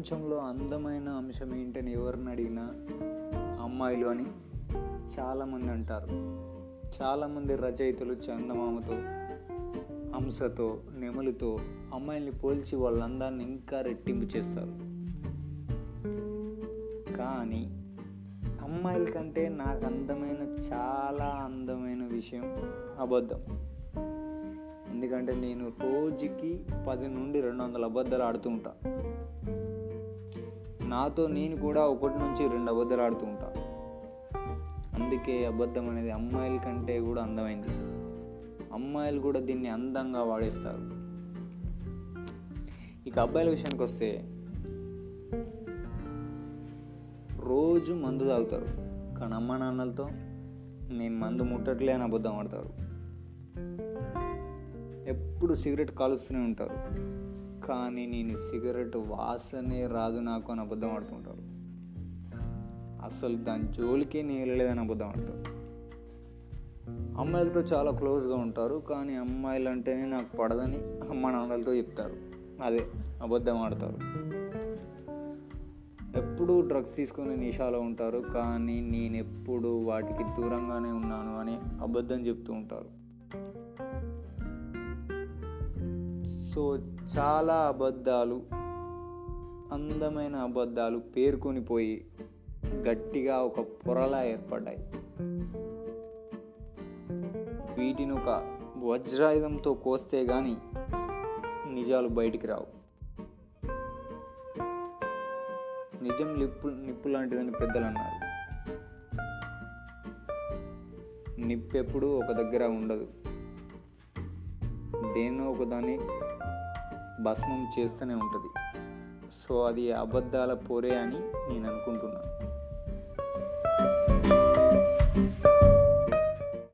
ప్రపంచంలో అందమైన అంశం ఏంటని ఎవరిని అడిగినా అమ్మాయిలు అని చాలామంది అంటారు. చాలామంది రచయితలు చందమామతో హంసతో నెమలితో అమ్మాయిల్ని పోల్చి వాళ్ళ అందాన్ని ఇంకా రెట్టింపు చేస్తారు. కానీ అమ్మాయిల కంటే నాకు అందమైన చాలా అందమైన విషయం అబద్ధం. ఎందుకంటే నేను రోజుకి పది నుండి రెండు వందల అబద్ధాలు ఆడుతూ ఉంటాను నాతో నేను కూడా ఒకటి నుంచి రెండు అబద్ధాలు ఆడుతూ ఉంటా. అందుకే అబద్ధం అనేది అమ్మాయిల కంటే కూడా అందమైంది. అమ్మాయిలు కూడా దీన్ని అందంగా వాడేస్తారు. ఇక అబ్బాయిల విషయానికి వస్తే రోజు మందు తాగుతారు. కానీ అమ్మ నాన్నలతో మేము మందు ముట్టట్లే అని అబద్ధం ఆడతారు. ఎప్పుడు సిగరెట్ కాలుస్తూనే ఉంటారు. కానీ నేను సిగరెట్ వాసనే రాదు నాకు అని అబద్ధం ఆడుతుంటారు అసలు దాని జోలికే నేలలేదని అబద్ధం ఆడతారు అమ్మాయిలతో చాలా క్లోజ్గా ఉంటారు కానీ అమ్మాయిలు అంటేనే నాకు పడదని అమ్మ నాన్నలతో చెప్తారు. అదే అబద్ధం ఆడతారు. ఎప్పుడూ డ్రగ్స్ తీసుకొని నిషాలో ఉంటారు కానీ నేను ఎప్పుడు వాటికి దూరంగానే ఉన్నాను అని అబద్ధం చెప్తూ ఉంటారు. సో చాలా అబద్ధాలు అందమైన అబద్ధాలు పేర్కొనిపోయి గట్టిగా ఒక పొరలా ఏర్పడ్డాయి. వీటిని ఒక వజ్రాయుధంతో కోస్తే కానీ నిజాలు బయటికి రావు. నిజం నిప్పు నిప్పు లాంటిదని పెద్దలు అన్నారు నిప్పు ఎప్పుడు ఒక దగ్గర ఉండదు. దేన్నో ఒకదాన్ని భస్మం చేస్తూనే ఉంటుంది. సో అది అబద్ధాల పొరే అని నేను అనుకుంటున్నాను.